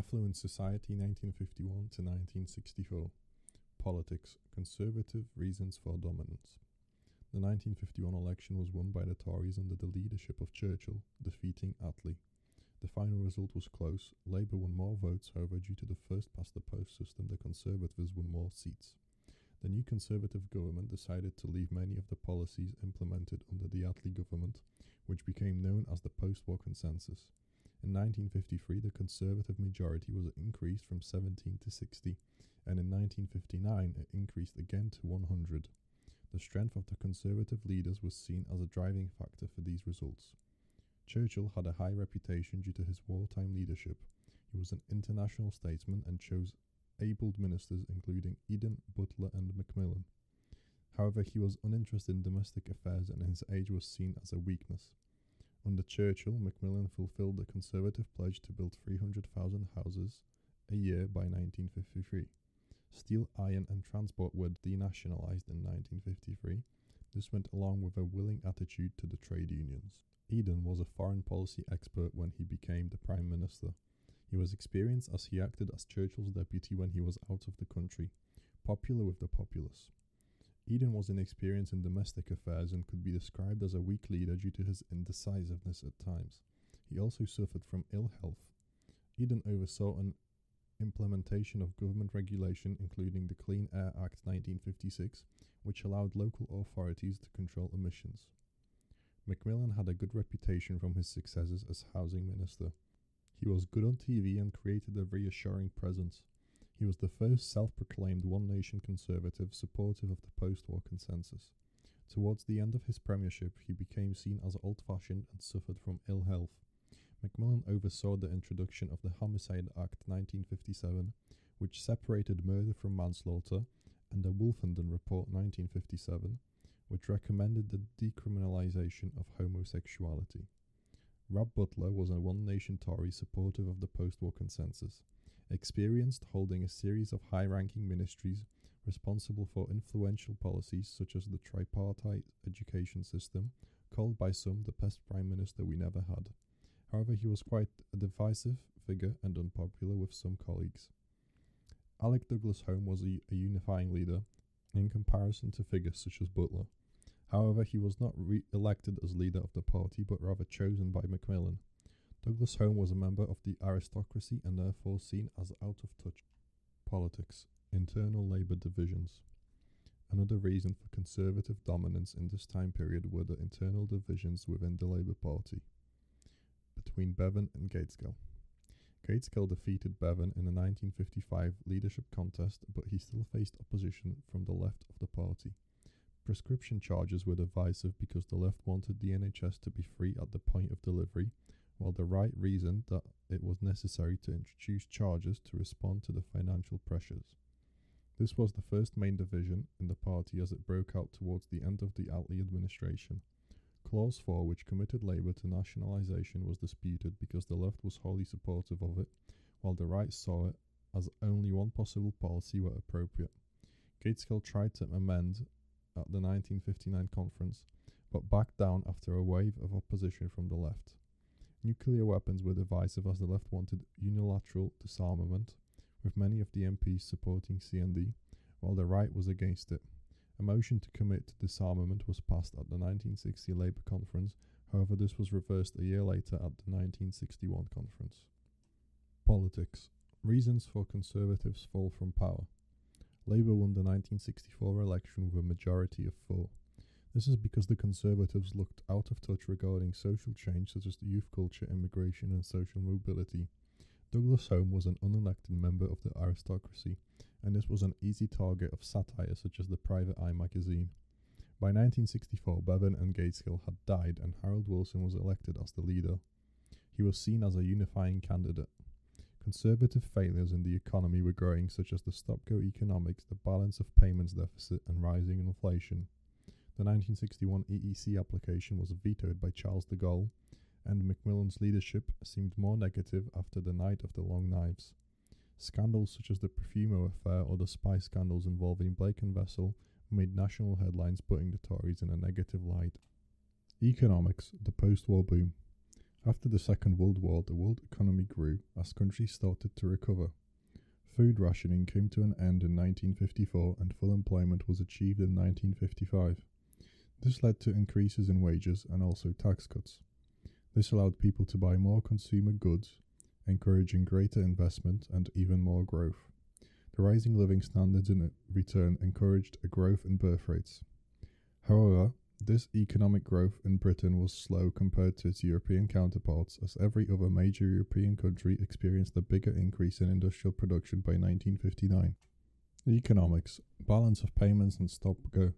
Affluent Society 1951 to 1964. Politics Conservative Reasons for Dominance. The 1951 election was won by the Tories under the leadership of Churchill, defeating Attlee. The final result was close. Labour won more votes, however, due to the first past the post system, the Conservatives won more seats. The new Conservative government decided to leave many of the policies implemented under the Attlee government, which became known as the post war consensus. In 1953, the Conservative majority was increased from 17 to 60, and in 1959 it increased again to 100. The strength of the Conservative leaders was seen as a driving factor for these results. Churchill had a high reputation due to his wartime leadership. He was an international statesman and chose able ministers including Eden, Butler, and Macmillan. However, he was uninterested in domestic affairs and his age was seen as a weakness. Under Churchill, Macmillan fulfilled the Conservative pledge to build 300,000 houses a year by 1953. Steel, iron, and transport were denationalised in 1953. This went along with a willing attitude to the trade unions. Eden was a foreign policy expert when he became the Prime Minister. He was experienced as he acted as Churchill's deputy when he was out of the country, popular with the populace. Eden was inexperienced in domestic affairs and could be described as a weak leader due to his indecisiveness at times. He also suffered from ill health. Eden oversaw an implementation of government regulation, including the Clean Air Act 1956, which allowed local authorities to control emissions. Macmillan had a good reputation from his successes as housing minister. He was good on TV and created a reassuring presence. He was the first self proclaimed one nation conservative supportive of the post war consensus. Towards the end of his premiership, he became seen as old fashioned and suffered from ill health. Macmillan oversaw the introduction of the Homicide Act 1957, which separated murder from manslaughter, and the Wolfenden Report 1957, which recommended the decriminalisation of homosexuality. Rab Butler was a one nation Tory supportive of the post war consensus, experienced holding a series of high ranking ministries responsible for influential policies such as the tripartite education system, called by some the best prime minister we never had. However, he was quite a divisive figure and unpopular with some colleagues. Alec Douglas Home was a, a unifying leader in comparison to figures such as Butler. However, he was not re elected as leader of the party, but rather chosen by Macmillan. Douglas Home was a member of the aristocracy and therefore seen as out of touch. Politics, internal labour divisions. Another reason for conservative dominance in this time period were the internal divisions within the Labour Party between Bevan and Gaitskell. Gaitskell defeated Bevan in the 1955 leadership contest, but he still faced opposition from the left of the party. Prescription charges were divisive because the left wanted the NHS to be free at the point of delivery, while the right reasoned that it was necessary to introduce charges to respond to the financial pressures. This was the first main division in the party as it broke out towards the end of the Attlee administration. Clause 4, which committed Labour to nationalisation, was disputed because the left was wholly supportive of it, while the right saw it as only one possible policy were appropriate. Gaitskell tried to amend at the 1959 conference, but backed down after a wave of opposition from the left. Nuclear weapons were divisive as the left wanted unilateral disarmament, with many of the MPs supporting CND, while the right was against it. A motion to commit to disarmament was passed at the 1960 Labour conference, however, this was reversed a year later at the 1961 conference. Politics Reasons for Conservatives' fall from power. Labour won the 1964 election with a majority of four. This is because the Conservatives looked out of touch regarding social change such as youth culture, immigration, and social mobility. Douglas Home was an unelected member of the aristocracy, and this was an easy target of satire such as the Private Eye magazine. By 1964, Bevan and Gaitskell had died, and Harold Wilson was elected as the leader. He was seen as a unifying candidate. Conservative failures in the economy were growing, such as the stop go economics, the balance of payments deficit, and rising inflation. The 1961 EEC application was vetoed by Charles de Gaulle, and Macmillan's leadership seemed more negative after the night of the long knives. Scandals such as the Profumo affair or the spy scandals involving Blake and Vassall made national headlines putting the Tories in a negative light. Economics, the post war boom. After the Second World War, the world economy grew as countries started to recover. Food rationing came to an end in 1954 and full employment was achieved in 1955. This led to increases in wages and also tax cuts. This allowed people to buy more consumer goods, encouraging greater investment and even more growth. The rising living standards in return encouraged a growth in birth rates. However, this economic growth in Britain was slow compared to its European counterparts, as every other major European country experienced a bigger increase in industrial production by 1959. Economics, balance of payments, and stop go.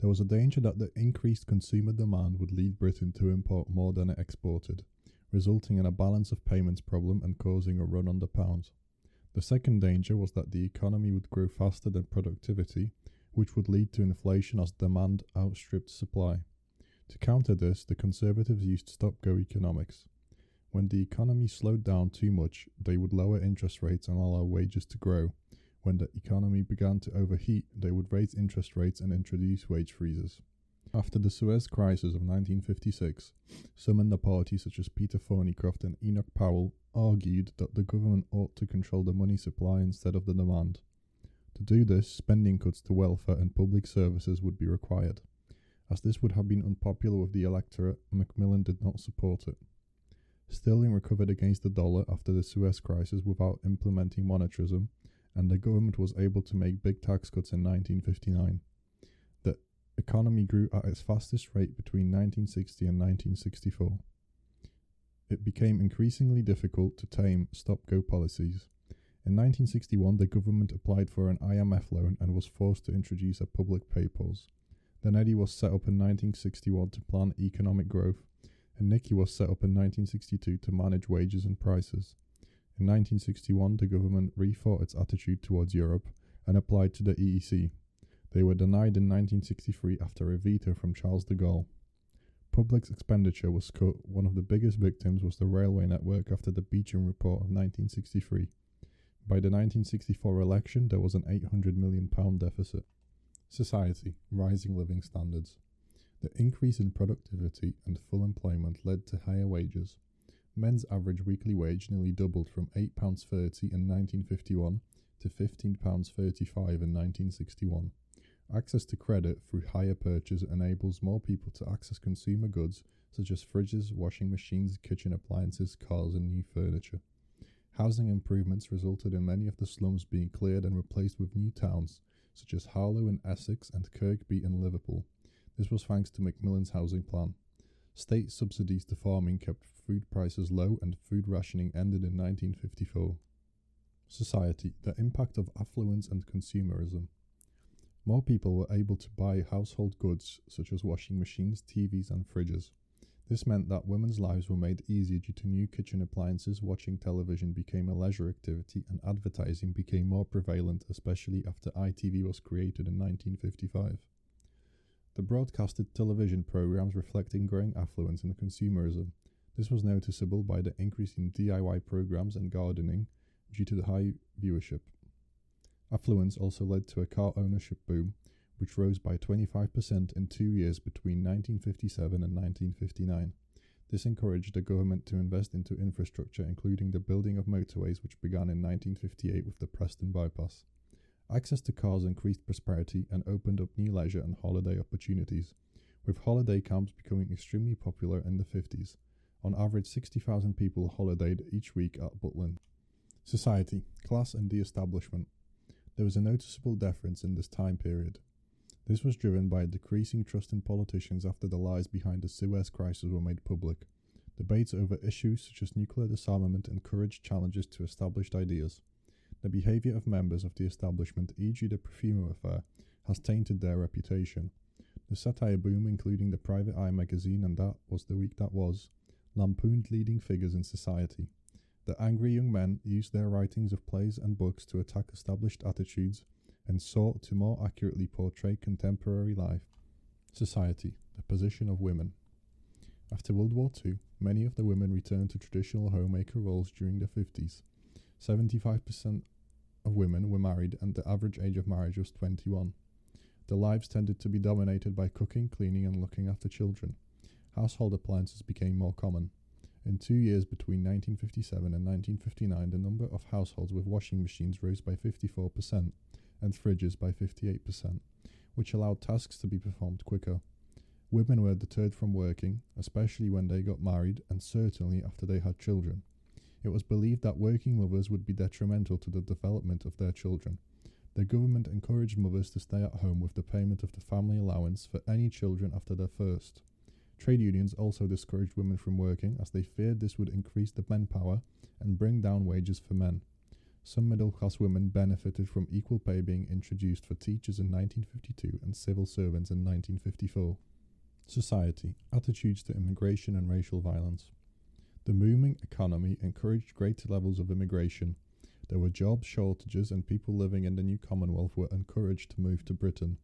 There was a danger that the increased consumer demand would lead Britain to import more than it exported, resulting in a balance of payments problem and causing a run on the pound. The second danger was that the economy would grow faster than productivity, which would lead to inflation as demand outstripped supply. To counter this, the Conservatives used stop go economics. When the economy slowed down too much, they would lower interest rates and allow wages to grow. When the economy began to overheat, they would raise interest rates and introduce wage freezes. After the Suez Crisis of 1956, some in the party, such as Peter Thorneycroft and Enoch Powell, argued that the government ought to control the money supply instead of the demand. To do this, spending cuts to welfare and public services would be required. As this would have been unpopular with the electorate, Macmillan did not support it. Sterling recovered against the dollar after the Suez Crisis without implementing monetarism, and the government was able to make big tax cuts in 1959. The economy grew at its fastest rate between 1960 and 1964. It became increasingly difficult to tame stop go policies. In 1961, the government applied for an IMF loan and was forced to introduce a public pay pause. The NEDI was set up in 1961 to plan economic growth, and NICI was set up in 1962 to manage wages and prices. In 1961, the government rethought its attitude towards Europe and applied to the EEC. They were denied in 1963 after a veto from Charles de Gaulle. Public expenditure was cut. One of the biggest victims was the railway network after the Beeching Report of 1963. By the 1964 election, there was an £800 million deficit. Society, rising living standards. The increase in productivity and full employment led to higher wages. Men's average weekly wage nearly doubled from £8.30 in 1951 to £15.35 in 1961. Access to credit through hire purchase enables more people to access consumer goods such as fridges, washing machines, kitchen appliances, cars, and new furniture. Housing improvements resulted in many of the slums being cleared and replaced with new towns, such as Harlow in Essex and Kirkby in Liverpool. This was thanks to Macmillan's housing plan. State subsidies to farming kept food prices low and food rationing ended in 1954. Society, the impact of affluence and consumerism. More people were able to buy household goods such as washing machines, TVs, and fridges. This meant that women's lives were made easier due to new kitchen appliances, watching television became a leisure activity, and advertising became more prevalent, especially after ITV was created in 1955. The broadcasted television programs reflecting growing affluence and consumerism. This was noticeable by the increase in DIY programs and gardening due to the high viewership. Affluence also led to a car ownership boom, which rose by 25% in two years between 1957 and 1959. This encouraged the government to invest into infrastructure, including the building of motorways, which began in 1958 with the Preston bypass. Access to cars increased prosperity and opened up new leisure and holiday opportunities, with holiday camps becoming extremely popular in the 50s. On average, 60,000 people holidayed each week at Butlin. Society, class, and the establishment. There was a noticeable difference in this time period. This was driven by a decreasing trust in politicians after the lies behind the Suez Crisis were made public. Debates over issues such as nuclear disarmament encouraged challenges to established ideas. The behaviour of members of the establishment, e.g., the Profumo affair, has tainted their reputation. The satire boom, including the Private Eye magazine and That Was the Week That Was, lampooned leading figures in society. The angry young men used their writings of plays and books to attack established attitudes and sought to more accurately portray contemporary life, society, the position of women. After World War II, many of the women returned to traditional homemaker roles during the 50s. 75% of women were married, and the average age of marriage was 21. Their lives tended to be dominated by cooking, cleaning, and looking after children. Household appliances became more common. In two years between 1957 and 1959, the number of households with washing machines rose by 54% and fridges by 58%, which allowed tasks to be performed quicker. Women were deterred from working, especially when they got married and certainly after they had children. It was believed that working mothers would be detrimental to the development of their children. The government encouraged mothers to stay at home with the payment of the family allowance for any children after their first. Trade unions also discouraged women from working as they feared this would increase the manpower and bring down wages for men. Some middle class women benefited from equal pay being introduced for teachers in 1952 and civil servants in 1954. Society Attitudes to immigration and racial violence. The booming economy encouraged greater levels of immigration. There were job shortages, and people living in the new Commonwealth were encouraged to move to Britain.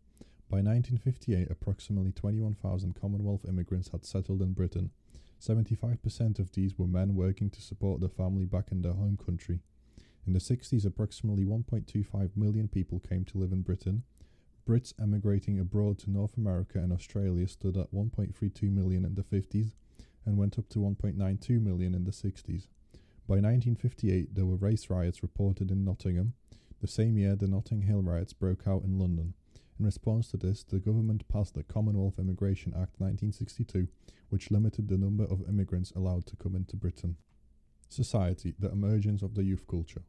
By 1958, approximately 21,000 Commonwealth immigrants had settled in Britain. 75% of these were men working to support their family back in their home country. In the 60s, approximately 1.25 million people came to live in Britain, Brits emigrating abroad to North America and Australia stood at 1.32 million in the 50s and went up to 1.92 million in the 60s. By 1958, there were race riots reported in Nottingham. The same year, the Notting Hill riots broke out in London. In response to this, the government passed the Commonwealth Immigration Act 1962, which limited the number of immigrants allowed to come into Britain. Society, the emergence of the youth culture.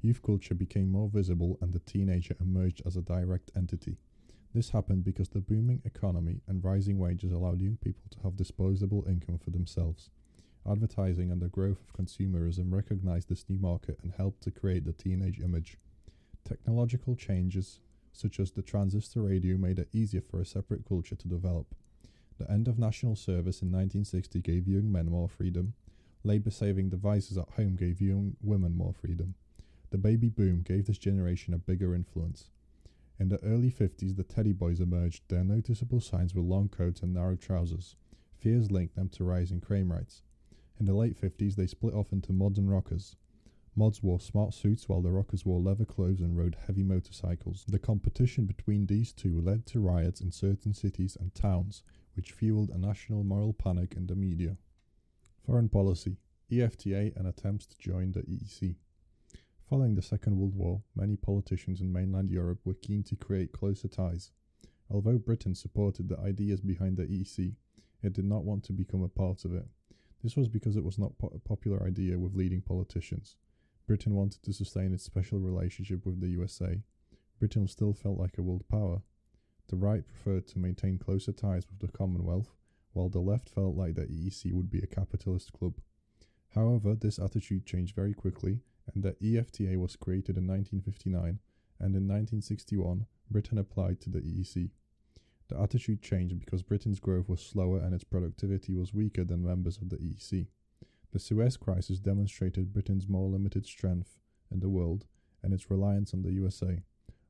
Youth culture became more visible and the teenager emerged as a direct entity. This happened because the booming economy and rising wages allowed young people to have disposable income for themselves. Advertising and the growth of consumerism recognized this new market and helped to create the teenage image. Technological changes, such as the transistor radio, made it easier for a separate culture to develop. The end of national service in 1960 gave young men more freedom. Labour saving devices at home gave young women more freedom. The baby boom gave this generation a bigger influence. In the early 50s, the Teddy Boys emerged. Their noticeable signs were long coats and narrow trousers. Fears linked them to rising crime rates. In the late 50s, they split off into mods and rockers. Mods wore smart suits while the rockers wore leather clothes and rode heavy motorcycles. The competition between these two led to riots in certain cities and towns, which fueled a national moral panic in the media. Foreign policy EFTA and attempts to join the EEC. Following the Second World War, many politicians in mainland Europe were keen to create closer ties. Although Britain supported the ideas behind the EEC, it did not want to become a part of it. This was because it was not po- a popular idea with leading politicians. Britain wanted to sustain its special relationship with the USA. Britain still felt like a world power. The right preferred to maintain closer ties with the Commonwealth, while the left felt like the EEC would be a capitalist club. However, this attitude changed very quickly and the EFTA was created in 1959, and in 1961, Britain applied to the EEC. The attitude changed because Britain's growth was slower and its productivity was weaker than members of the EEC. The Suez Crisis demonstrated Britain's more limited strength in the world and its reliance on the USA.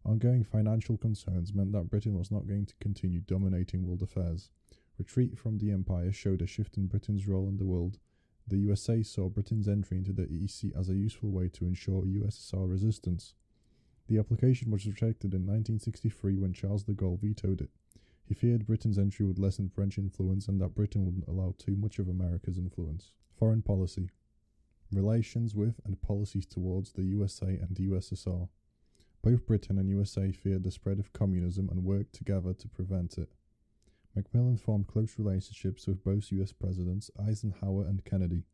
Ongoing financial concerns meant that Britain was not going to continue dominating world affairs. Retreat from the empire showed a shift in Britain's role in the world the USA saw Britain's entry into the EEC as a useful way to ensure USSR resistance. The application was rejected in 1963 when Charles de Gaulle vetoed it. He feared Britain's entry would lessen French influence and that Britain wouldn't allow too much of America's influence. Foreign policy Relations with and policies towards the USA and the USSR. Both Britain and USA feared the spread of communism and worked together to prevent it. Macmillan formed close relationships with both US presidents Eisenhower and Kennedy.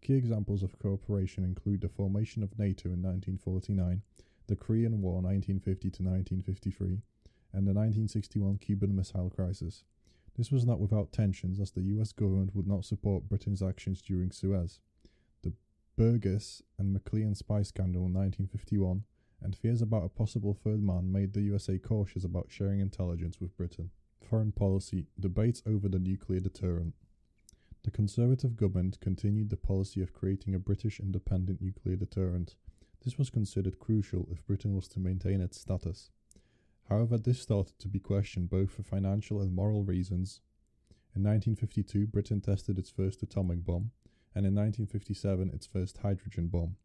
Key examples of cooperation include the formation of NATO in 1949, the Korean War 1950 to 1953, and the 1961 Cuban Missile Crisis. This was not without tensions, as the US government would not support Britain's actions during Suez. The Burgess and Maclean spy scandal in 1951 and fears about a possible third man made the USA cautious about sharing intelligence with Britain. Foreign policy debates over the nuclear deterrent. The Conservative government continued the policy of creating a British independent nuclear deterrent. This was considered crucial if Britain was to maintain its status. However, this started to be questioned both for financial and moral reasons. In 1952, Britain tested its first atomic bomb, and in 1957, its first hydrogen bomb.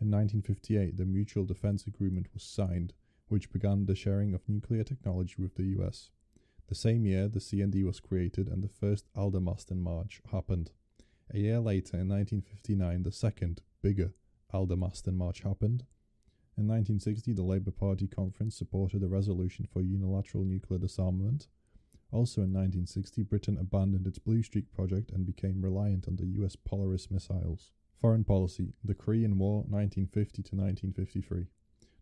In 1958, the Mutual Defense Agreement was signed, which began the sharing of nuclear technology with the US. The same year, the CND was created and the first Aldermaston March happened. A year later, in 1959, the second, bigger, Aldermaston March happened. In 1960, the Labour Party conference supported a resolution for unilateral nuclear disarmament. Also in 1960, Britain abandoned its Blue Streak project and became reliant on the US Polaris missiles. Foreign policy The Korean War, 1950 to 1953.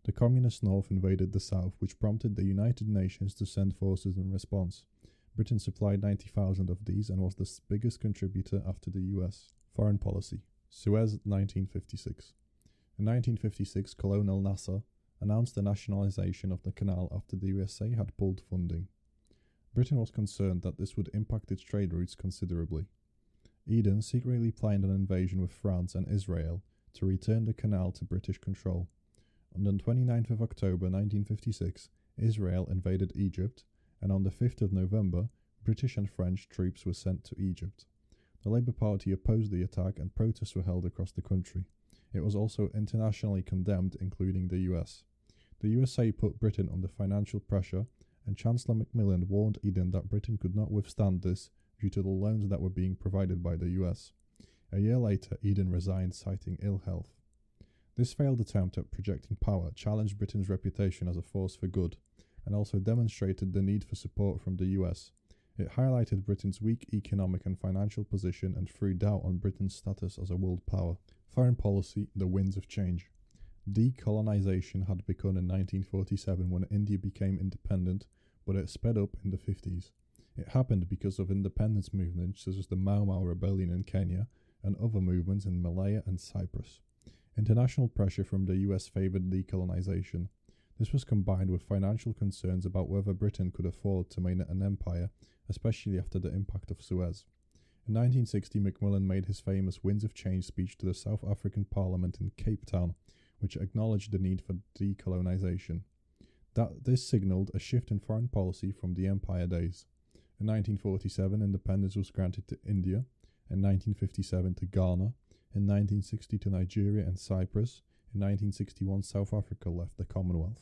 The Communist North invaded the South, which prompted the United Nations to send forces in response. Britain supplied 90,000 of these and was the biggest contributor after the US. Foreign policy Suez, 1956. In 1956, Colonel Nasser announced the nationalisation of the canal after the USA had pulled funding. Britain was concerned that this would impact its trade routes considerably. Eden secretly planned an invasion with France and Israel to return the canal to British control. On the 29th of October 1956, Israel invaded Egypt, and on the 5th of November, British and French troops were sent to Egypt. The Labour Party opposed the attack and protests were held across the country. It was also internationally condemned, including the US. The USA put Britain under financial pressure, and Chancellor Macmillan warned Eden that Britain could not withstand this due to the loans that were being provided by the US. A year later, Eden resigned, citing ill health. This failed attempt at projecting power challenged Britain's reputation as a force for good, and also demonstrated the need for support from the US. It highlighted Britain's weak economic and financial position and threw doubt on Britain's status as a world power. Foreign policy, the winds of change. Decolonization had begun in 1947 when India became independent, but it sped up in the 50s. It happened because of independence movements such as the Mau Mau Rebellion in Kenya and other movements in Malaya and Cyprus. International pressure from the US favored decolonization. This was combined with financial concerns about whether Britain could afford to maintain an empire, especially after the impact of Suez. In 1960, Macmillan made his famous Winds of Change speech to the South African Parliament in Cape Town, which acknowledged the need for decolonisation. That this signalled a shift in foreign policy from the Empire days. In 1947, independence was granted to India, in 1957 to Ghana, in 1960 to Nigeria and Cyprus, in 1961 South Africa left the Commonwealth.